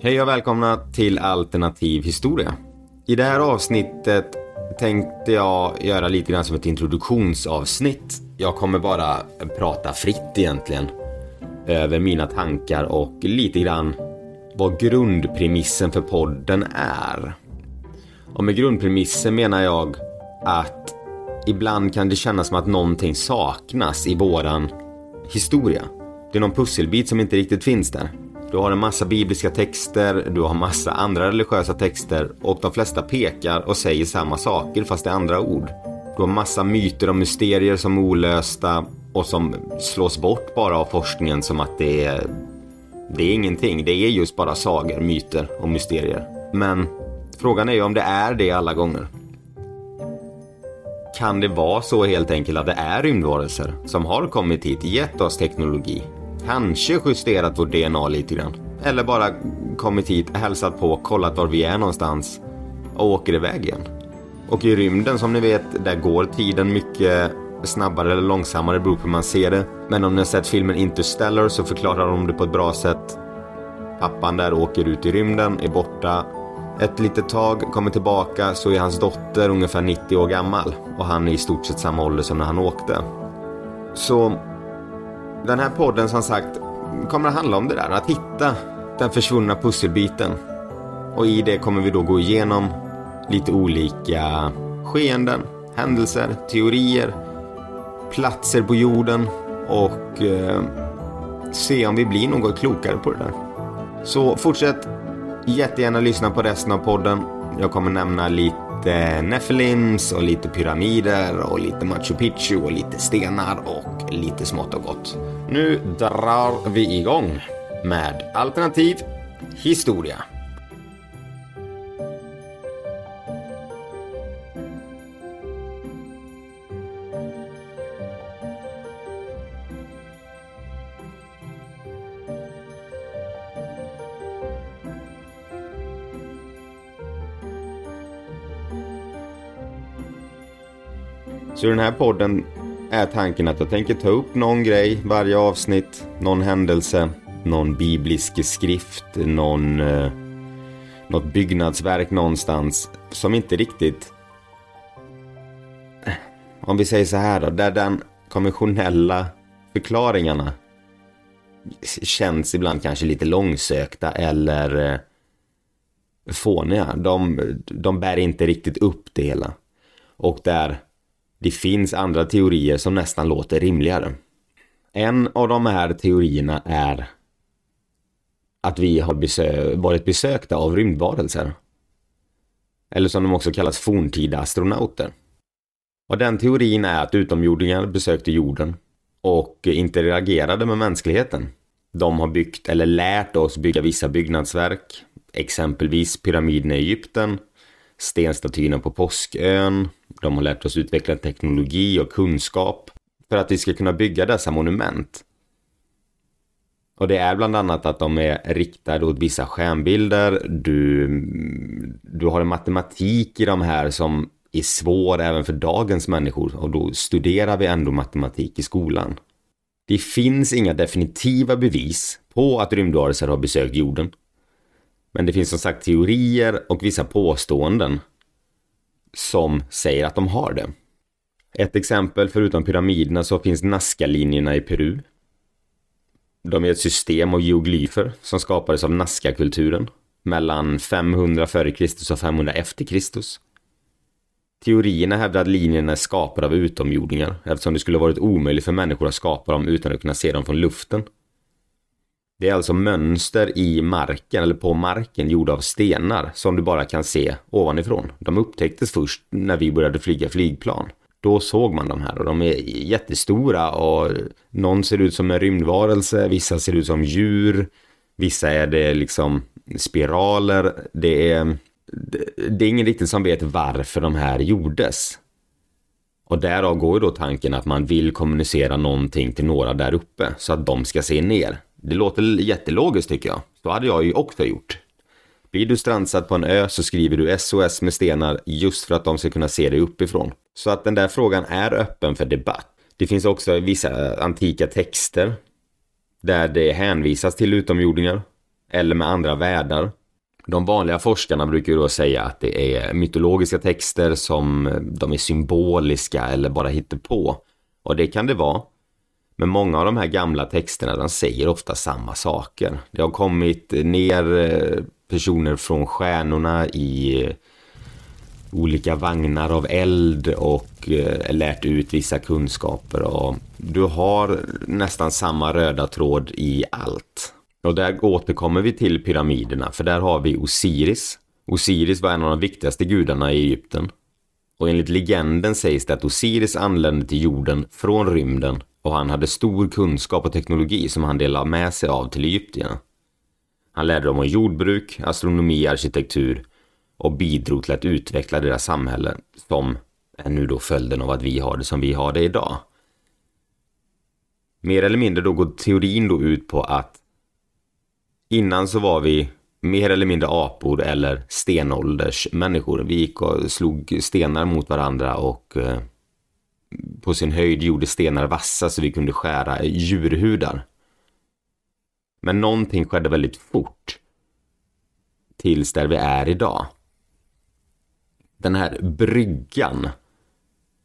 Hej och välkomna till Alternativ historia. I det här avsnittet tänkte jag göra lite grann som ett introduktionsavsnitt. Jag kommer bara prata fritt egentligen över mina tankar och lite grann vad grundpremissen för podden är. Och med grundpremissen menar jag att ibland kan det kännas som att någonting saknas i våran historia. Det är någon pusselbit som inte riktigt finns där. Du har en massa bibliska texter, du har massa andra religiösa texter och de flesta pekar och säger samma saker fast det är andra ord. Du har massa myter och mysterier som är olösta och som slås bort bara av forskningen som att det är, det är ingenting. Det är just bara sagor, myter och mysterier. Men frågan är ju om det är det alla gånger. Kan det vara så helt enkelt att det är rymdvarelser som har kommit hit, gett oss teknologi, kanske justerat vårt DNA lite grann. Eller bara kommit hit, hälsat på, kollat var vi är någonstans och åker iväg igen. Och i rymden som ni vet, där går tiden mycket snabbare eller långsammare, beror på hur man ser det. Men om ni har sett filmen Interstellar så förklarar de det på ett bra sätt. Pappan där åker ut i rymden, är borta ett litet tag, kommer tillbaka, så är hans dotter ungefär 90 år gammal. Och han är i stort sett samma ålder som när han åkte. Så den här podden som sagt kommer att handla om det där, att hitta den försvunna pusselbiten. Och i det kommer vi då gå igenom lite olika skeenden, händelser, teorier, platser på jorden och eh, se om vi blir något klokare på det där. Så fortsätt jättegärna lyssna på resten av podden. Jag kommer nämna lite Nephilims och lite pyramider och lite Machu Picchu och lite stenar och lite smått och gott. Nu drar vi igång med alternativ historia. Så i den här podden är tanken att jag tänker ta upp någon grej varje avsnitt, någon händelse, någon biblisk skrift, någon, eh, något byggnadsverk någonstans som inte riktigt, eh, om vi säger så här då, där den konventionella förklaringarna känns ibland kanske lite långsökta eller eh, fåniga. De, de bär inte riktigt upp det hela. Och där det finns andra teorier som nästan låter rimligare. En av de här teorierna är att vi har besö varit besökta av rymdvarelser. Eller som de också kallas forntida astronauter. Och den teorin är att utomjordingar besökte jorden och interagerade med mänskligheten. De har byggt eller lärt oss bygga vissa byggnadsverk, exempelvis pyramiden i Egypten, stenstatyerna på Påskön, de har lärt oss utveckla teknologi och kunskap för att vi ska kunna bygga dessa monument. Och det är bland annat att de är riktade åt vissa stjärnbilder. Du, du har en matematik i de här som är svår även för dagens människor och då studerar vi ändå matematik i skolan. Det finns inga definitiva bevis på att rymdvarelser har besökt jorden. Men det finns som sagt teorier och vissa påståenden som säger att de har det. Ett exempel, förutom pyramiderna så finns Nazca-linjerna i Peru. De är ett system av geoglyfer som skapades av Nazca-kulturen mellan 500 f.Kr. och 500 efter Teorierna hävdar att linjerna är skapade av utomjordingar eftersom det skulle varit omöjligt för människor att skapa dem utan att kunna se dem från luften. Det är alltså mönster i marken eller på marken gjorda av stenar som du bara kan se ovanifrån. De upptäcktes först när vi började flyga flygplan. Då såg man de här och de är jättestora och någon ser ut som en rymdvarelse, vissa ser ut som djur, vissa är det liksom spiraler. Det är, det är ingen riktigt som vet varför de här gjordes. Och därav går ju då tanken att man vill kommunicera någonting till några där uppe så att de ska se ner. Det låter jättelogiskt tycker jag. Så hade jag ju också gjort. Blir du strandsatt på en ö så skriver du SOS med stenar just för att de ska kunna se dig uppifrån. Så att den där frågan är öppen för debatt. Det finns också vissa antika texter där det hänvisas till utomjordingar. eller med andra världar. De vanliga forskarna brukar ju då säga att det är mytologiska texter som de är symboliska eller bara hittar på. Och det kan det vara. Men många av de här gamla texterna, de säger ofta samma saker. Det har kommit ner eh, personer från stjärnorna i eh, olika vagnar av eld och eh, lärt ut vissa kunskaper. Och du har nästan samma röda tråd i allt. Och där återkommer vi till pyramiderna, för där har vi Osiris. Osiris var en av de viktigaste gudarna i Egypten. Och enligt legenden sägs det att Osiris anlände till jorden från rymden och han hade stor kunskap och teknologi som han delade med sig av till egyptierna. Han lärde dem om jordbruk, astronomi, arkitektur och bidrog till att utveckla deras samhälle som är nu då följden av att vi har det som vi har det idag. Mer eller mindre då går teorin då ut på att innan så var vi mer eller mindre apor eller stenålders människor. Vi gick och slog stenar mot varandra och eh, på sin höjd gjorde stenar vassa så vi kunde skära djurhudar. Men någonting skedde väldigt fort. Tills där vi är idag. Den här bryggan.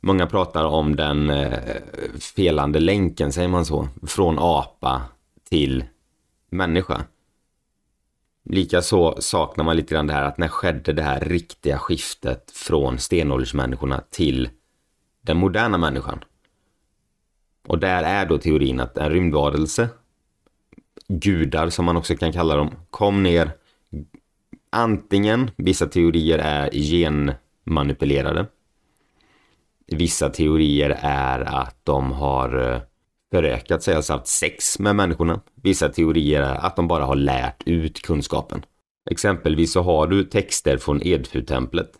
Många pratar om den eh, felande länken, säger man så? Från apa till människa. Likaså saknar man lite grann det här att när skedde det här riktiga skiftet från stenåldersmänniskorna till den moderna människan? Och där är då teorin att en rymdvarelse, gudar som man också kan kalla dem, kom ner antingen, vissa teorier är genmanipulerade. Vissa teorier är att de har eh, förökat sig, alltså haft sex med människorna. Vissa teorier är att de bara har lärt ut kunskapen. Exempelvis så har du texter från Edfu-templet.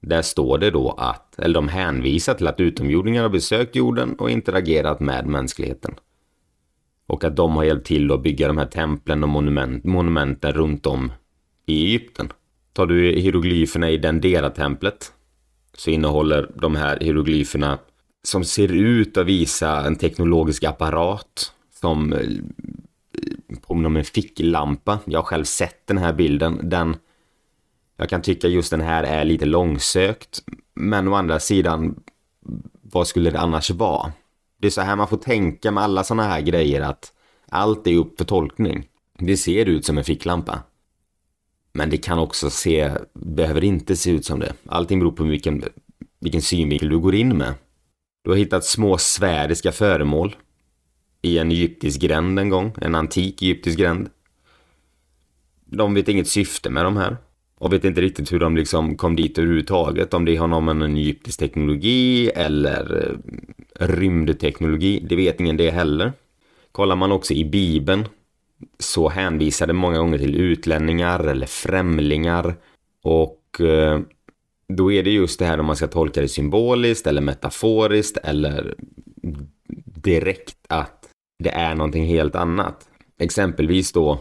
Där står det då att, eller de hänvisar till att utomjordingar har besökt jorden och interagerat med mänskligheten. Och att de har hjälpt till att bygga de här templen och monument, monumenten runt om i Egypten. Tar du hieroglyferna i Dendera-templet så innehåller de här hieroglyferna som ser ut att visa en teknologisk apparat som påminner om en ficklampa. Jag har själv sett den här bilden. Den, jag kan tycka just den här är lite långsökt. Men å andra sidan, vad skulle det annars vara? Det är så här man får tänka med alla sådana här grejer att allt är upp för tolkning. Det ser ut som en ficklampa. Men det kan också se, behöver inte se ut som det. Allting beror på vilken, vilken synvinkel du går in med. Du har hittat små sfäriska föremål i en egyptisk gränd en gång, en antik egyptisk gränd. De vet inget syfte med de här och vet inte riktigt hur de liksom kom dit överhuvudtaget. Om det har någon med en egyptisk teknologi eller eh, rymdteknologi. Det vet ingen det heller. Kollar man också i Bibeln så hänvisar det många gånger till utlänningar eller främlingar och eh, då är det just det här om man ska tolka det symboliskt eller metaforiskt eller direkt att det är någonting helt annat. Exempelvis då,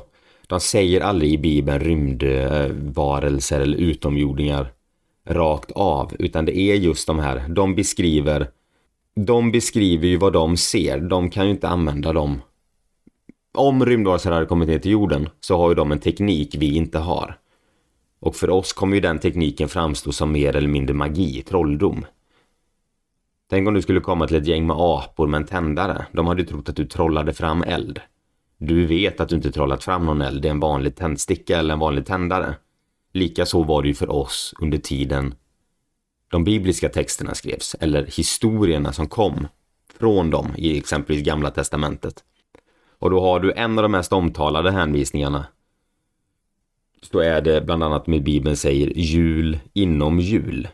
de säger aldrig i Bibeln rymdvarelser eller utomjordingar rakt av, utan det är just de här, de beskriver de beskriver ju vad de ser, de kan ju inte använda dem. Om rymdvarelser hade kommit ner till jorden så har ju de en teknik vi inte har. Och för oss kommer ju den tekniken framstå som mer eller mindre magi, trolldom. Tänk om du skulle komma till ett gäng med apor med en tändare. De hade trott att du trollade fram eld. Du vet att du inte trollat fram någon eld, det är en vanlig tändsticka eller en vanlig tändare. Likaså var det ju för oss under tiden de bibliska texterna skrevs, eller historierna som kom från dem i exempelvis Gamla Testamentet. Och då har du en av de mest omtalade hänvisningarna så är det bland annat med Bibeln säger jul inom jul.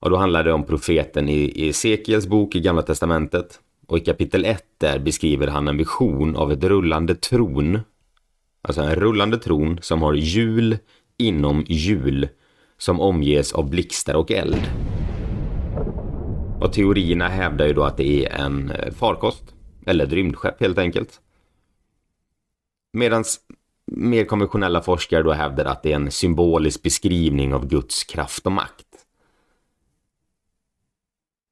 Och då handlar det om profeten i Esekiels bok i Gamla Testamentet. Och i kapitel 1 där beskriver han en vision av ett rullande tron. Alltså en rullande tron som har jul inom jul som omges av blixtar och eld. Och teorierna hävdar ju då att det är en farkost, eller ett rymdskepp helt enkelt. Medan mer konventionella forskare då hävdar att det är en symbolisk beskrivning av Guds kraft och makt.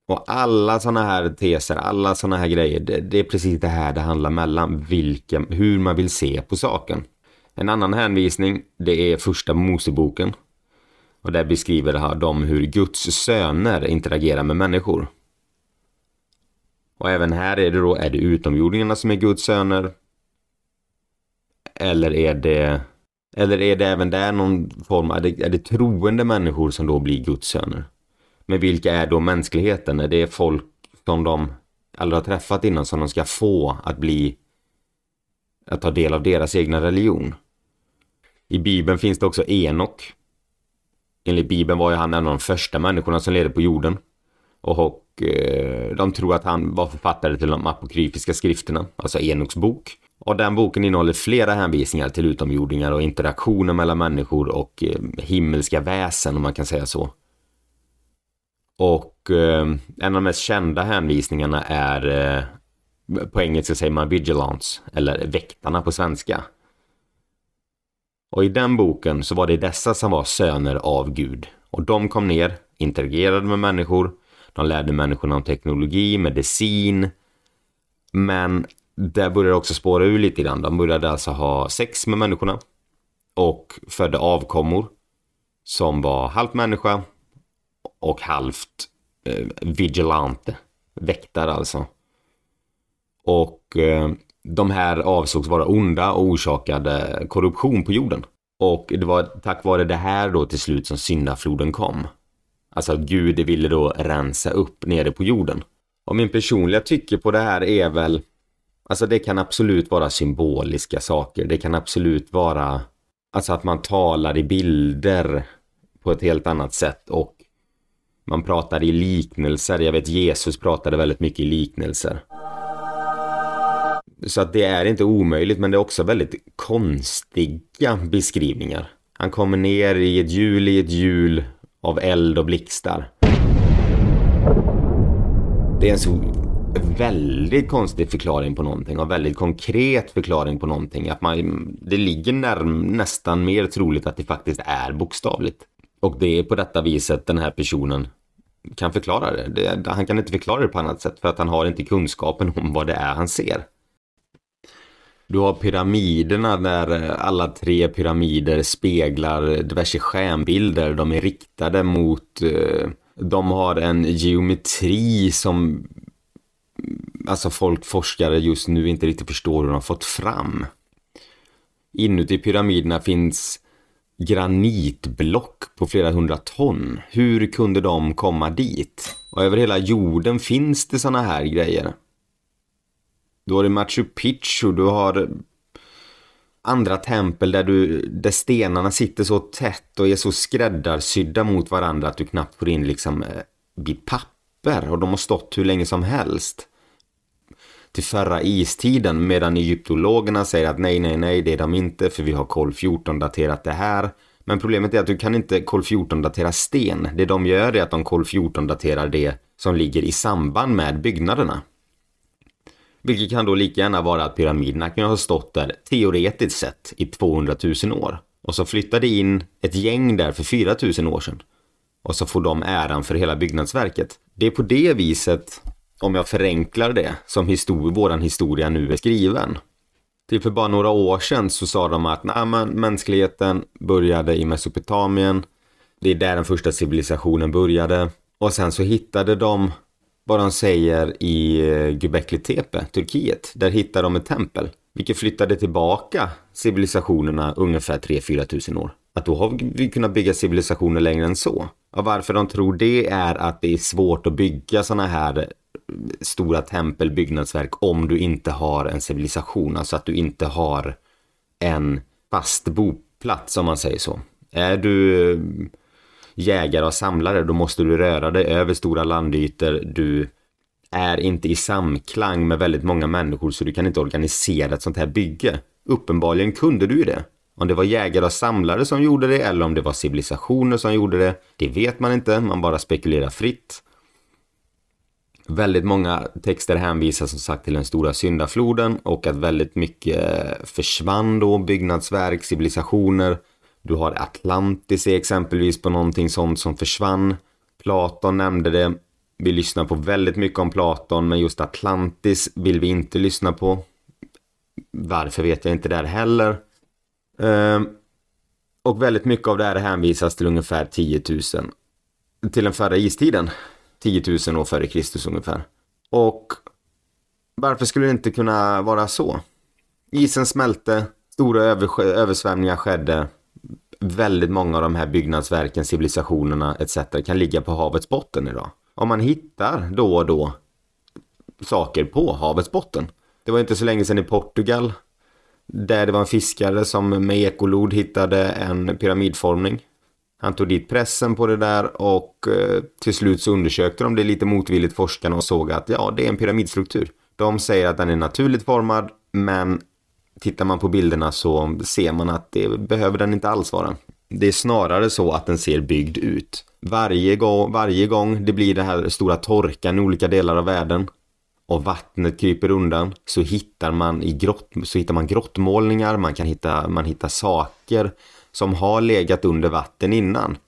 Och alla sådana här teser, alla sådana här grejer, det, det, är precis det här det handlar mellan vilken, hur man vill se på saken. En annan hänvisning, det är första Moseboken. Och där beskriver de hur Guds söner interagerar med människor. Och även här är det då, är det utomjordingarna som är Guds söner? Eller är det, eller är det även där någon form, är det, är det troende människor som då blir Guds söner? Men vilka är då mänskligheten? Är det folk som de aldrig har träffat innan som de ska få att bli, att ta del av deras egna religion? I Bibeln finns det också Enok. Enligt Bibeln var ju han en av de första människorna som levde på jorden. Och eh, de tror att han var författare till de apokryfiska skrifterna, alltså Enoks bok. Och den boken innehåller flera hänvisningar till utomjordingar och interaktioner mellan människor och eh, himmelska väsen om man kan säga så. Och eh, en av de mest kända hänvisningarna är eh, på engelska säger man vigilance eller väktarna på svenska. Och i den boken så var det dessa som var söner av Gud. Och de kom ner, interagerade med människor, de lärde människorna om teknologi, medicin. Men där började det också spåra ur lite grann. De började alltså ha sex med människorna och födde avkommor som var halvt människa och halvt eh, vigilante, väktare alltså. Och eh, de här avsågs vara onda och orsakade korruption på jorden. Och det var tack vare det här då till slut som syndafloden kom. Alltså att Gud ville då rensa upp nere på jorden. Och min personliga tycke på det här är väl Alltså det kan absolut vara symboliska saker. Det kan absolut vara Alltså att man talar i bilder på ett helt annat sätt och man pratar i liknelser. Jag vet Jesus pratade väldigt mycket i liknelser. Så att det är inte omöjligt men det är också väldigt konstiga beskrivningar. Han kommer ner i ett hjul i ett hjul av eld och blixtar. Det är en så väldigt konstig förklaring på någonting och väldigt konkret förklaring på någonting. Att man, det ligger närm, nästan mer troligt att det faktiskt är bokstavligt. Och det är på detta viset den här personen kan förklara det. det. Han kan inte förklara det på annat sätt för att han har inte kunskapen om vad det är han ser. Du har pyramiderna där eh, alla tre pyramider speglar diverse stjärnbilder. De är riktade mot... Eh, de har en geometri som alltså folk, forskare just nu inte riktigt förstår hur de har fått fram. Inuti pyramiderna finns granitblock på flera hundra ton. Hur kunde de komma dit? Och över hela jorden finns det såna här grejer. Du har det Machu Picchu, du har andra tempel där, du, där stenarna sitter så tätt och är så skräddarsydda mot varandra att du knappt får in liksom vid eh, papper och de har stått hur länge som helst till förra istiden medan egyptologerna säger att nej, nej, nej, det är de inte för vi har kol 14 daterat det här. Men problemet är att du kan inte kol 14 datera sten. Det de gör är att de kol 14 daterar det som ligger i samband med byggnaderna. Vilket kan då lika gärna vara att pyramiderna kan ha stått där teoretiskt sett i 200 000 år. Och så flyttade in ett gäng där för 4 000 år sedan. Och så får de äran för hela byggnadsverket. Det är på det viset, om jag förenklar det, som histor våran historia nu är skriven. Till för bara några år sedan så sa de att nej, men mänskligheten började i Mesopotamien. Det är där den första civilisationen började. Och sen så hittade de vad de säger i eh, Göbekli Tepe, Turkiet. Där hittade de ett tempel. Vilket flyttade tillbaka civilisationerna ungefär 3-4 tusen år. Att då har vi kunnat bygga civilisationer längre än så. Och varför de tror det är att det är svårt att bygga sådana här stora tempelbyggnadsverk om du inte har en civilisation. Alltså att du inte har en fast boplats om man säger så. Är du eh, jägare och samlare, då måste du röra dig över stora landytor. Du är inte i samklang med väldigt många människor så du kan inte organisera ett sånt här bygge. Uppenbarligen kunde du ju det. Om det var jägare och samlare som gjorde det eller om det var civilisationer som gjorde det, det vet man inte, man bara spekulerar fritt. Väldigt många texter hänvisar som sagt till den stora syndafloden och att väldigt mycket försvann då, byggnadsverk, civilisationer du har Atlantis exempelvis på någonting sånt som försvann. Platon nämnde det. Vi lyssnar på väldigt mycket om Platon, men just Atlantis vill vi inte lyssna på. Varför vet jag inte där heller. Ehm, och väldigt mycket av det här hänvisas till ungefär 10 000. Till den förra istiden. 10 000 år före Kristus ungefär. Och varför skulle det inte kunna vara så? Isen smälte, stora översvämningar skedde. Väldigt många av de här byggnadsverken, civilisationerna etc. kan ligga på havets botten idag. Om man hittar då och då saker på havets botten. Det var inte så länge sedan i Portugal där det var en fiskare som med ekolod hittade en pyramidformning. Han tog dit pressen på det där och eh, till slut så undersökte de det lite motvilligt forskarna och såg att ja, det är en pyramidstruktur. De säger att den är naturligt formad men tittar man på bilderna så ser man att det behöver den inte alls vara. Det är snarare så att den ser byggd ut. Varje gång, varje gång det blir den här stora torkan i olika delar av världen och vattnet kryper undan så hittar man i grott, så hittar man grottmålningar, man kan hitta, man hittar saker som har legat under vatten innan.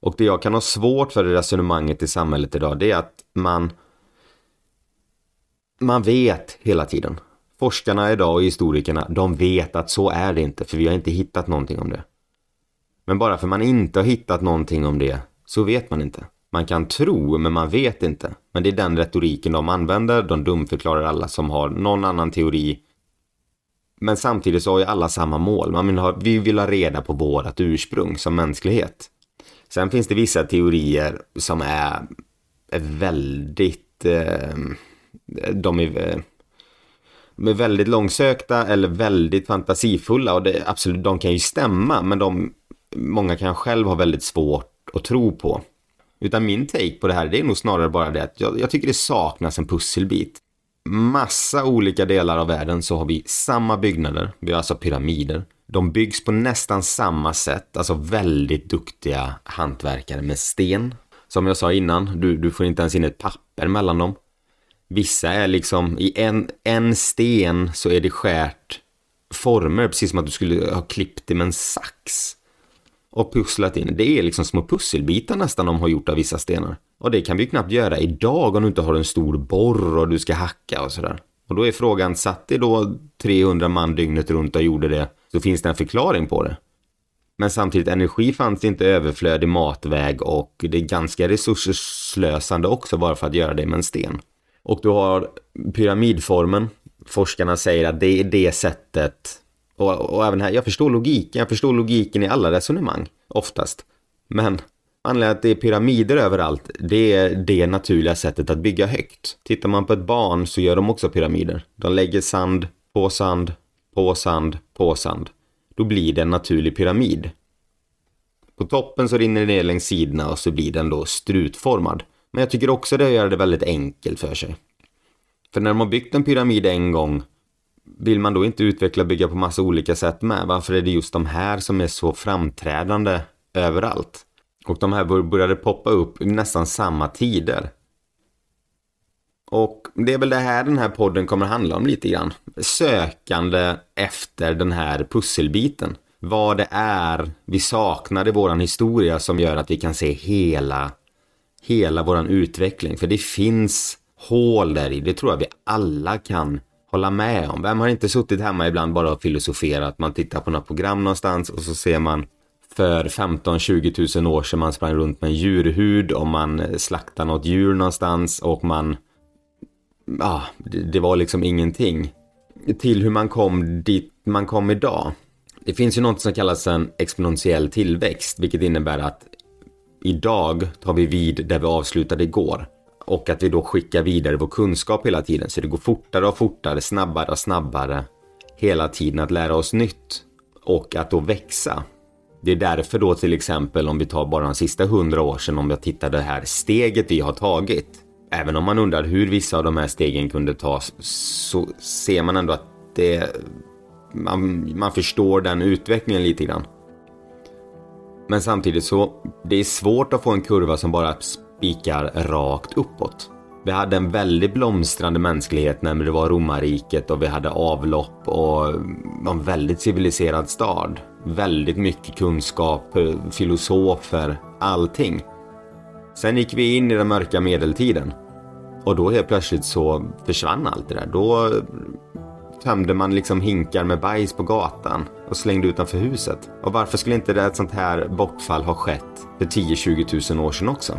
Och det jag kan ha svårt för i resonemanget i samhället idag det är att man man vet hela tiden. Forskarna idag och historikerna, de vet att så är det inte för vi har inte hittat någonting om det. Men bara för man inte har hittat någonting om det så vet man inte. Man kan tro, men man vet inte. Men det är den retoriken de använder. De dumförklarar alla som har någon annan teori. Men samtidigt så har ju alla samma mål. Man vill ha, vi vill ha reda på vårat ursprung som mänsklighet. Sen finns det vissa teorier som är, är väldigt... Eh, de är, eh, de är väldigt långsökta eller väldigt fantasifulla och det, absolut, de kan ju stämma men de, många kan själv ha väldigt svårt att tro på. Utan min take på det här, det är nog snarare bara det att jag, jag tycker det saknas en pusselbit. Massa olika delar av världen så har vi samma byggnader, vi har alltså pyramider. De byggs på nästan samma sätt, alltså väldigt duktiga hantverkare med sten. Som jag sa innan, du, du får inte ens in ett papper mellan dem. Vissa är liksom, i en, en sten så är det skärt former, precis som att du skulle ha klippt det med en sax och pusslat in. Det är liksom små pusselbitar nästan de har gjort av vissa stenar. Och det kan vi knappt göra idag om du inte har en stor borr och du ska hacka och sådär. Och då är frågan, satt det då 300 man dygnet runt och gjorde det, så finns det en förklaring på det. Men samtidigt, energi fanns inte överflödig matväg och det är ganska resursslösande också bara för att göra det med en sten. Och du har pyramidformen. Forskarna säger att det är det sättet och, och även här, jag förstår logiken, jag förstår logiken i alla resonemang, oftast. Men anledningen att det är pyramider överallt, det är det naturliga sättet att bygga högt. Tittar man på ett barn så gör de också pyramider. De lägger sand på sand, på sand, på sand. Då blir det en naturlig pyramid. På toppen så rinner det ner längs sidorna och så blir den då strutformad. Men jag tycker också det gör det väldigt enkelt för sig. För när de har byggt en pyramid en gång vill man då inte utveckla och bygga på massa olika sätt med? Varför är det just de här som är så framträdande överallt? Och de här började poppa upp nästan samma tider. Och det är väl det här den här podden kommer handla om lite grann. Sökande efter den här pusselbiten. Vad det är vi saknar i våran historia som gör att vi kan se hela, hela våran utveckling. För det finns hål där i, det tror jag vi alla kan hålla med om. Vem har inte suttit hemma ibland bara och filosoferat? Man tittar på något program någonstans och så ser man för 15-20 tusen år sedan man sprang runt med en djurhud och man slaktade något djur någonstans och man... Ja, ah, det var liksom ingenting. Till hur man kom dit man kom idag. Det finns ju något som kallas en exponentiell tillväxt, vilket innebär att idag tar vi vid där vi avslutade igår och att vi då skickar vidare vår kunskap hela tiden. Så det går fortare och fortare, snabbare och snabbare hela tiden att lära oss nytt och att då växa. Det är därför då till exempel om vi tar bara de sista hundra år sedan om jag tittar det här steget vi har tagit. Även om man undrar hur vissa av de här stegen kunde tas så ser man ändå att det man, man förstår den utvecklingen lite grann. Men samtidigt så det är svårt att få en kurva som bara spikar rakt uppåt. Vi hade en väldigt blomstrande mänsklighet när det var romarriket och vi hade avlopp och en väldigt civiliserad stad. Väldigt mycket kunskap, eh, filosofer, allting. Sen gick vi in i den mörka medeltiden. Och då helt plötsligt så försvann allt det där. Då eh, tömde man liksom hinkar med bajs på gatan och slängde utanför huset? Och varför skulle inte det ett sånt här bortfall ha skett för 10-20 tusen år sedan också?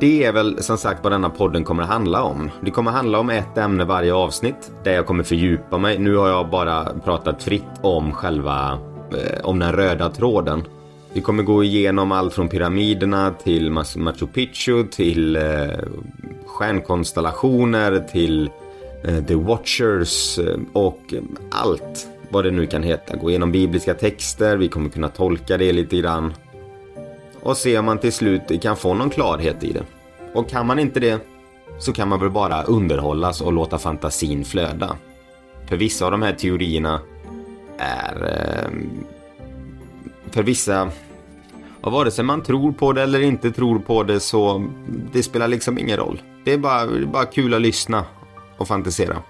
Det är väl som sagt vad denna podden kommer att handla om. Det kommer att handla om ett ämne varje avsnitt där jag kommer fördjupa mig. Nu har jag bara pratat fritt om själva, Eh, om den röda tråden. Vi kommer gå igenom allt från pyramiderna till Machu Picchu till eh, stjärnkonstellationer till eh, The Watchers eh, och allt vad det nu kan heta. Gå igenom bibliska texter, vi kommer kunna tolka det lite grann och se om man till slut kan få någon klarhet i det. Och kan man inte det så kan man väl bara underhållas och låta fantasin flöda. För vissa av de här teorierna är... Eh, för vissa... Och vare sig man tror på det eller inte tror på det så det spelar liksom ingen roll. Det är bara, det är bara kul att lyssna och fantisera.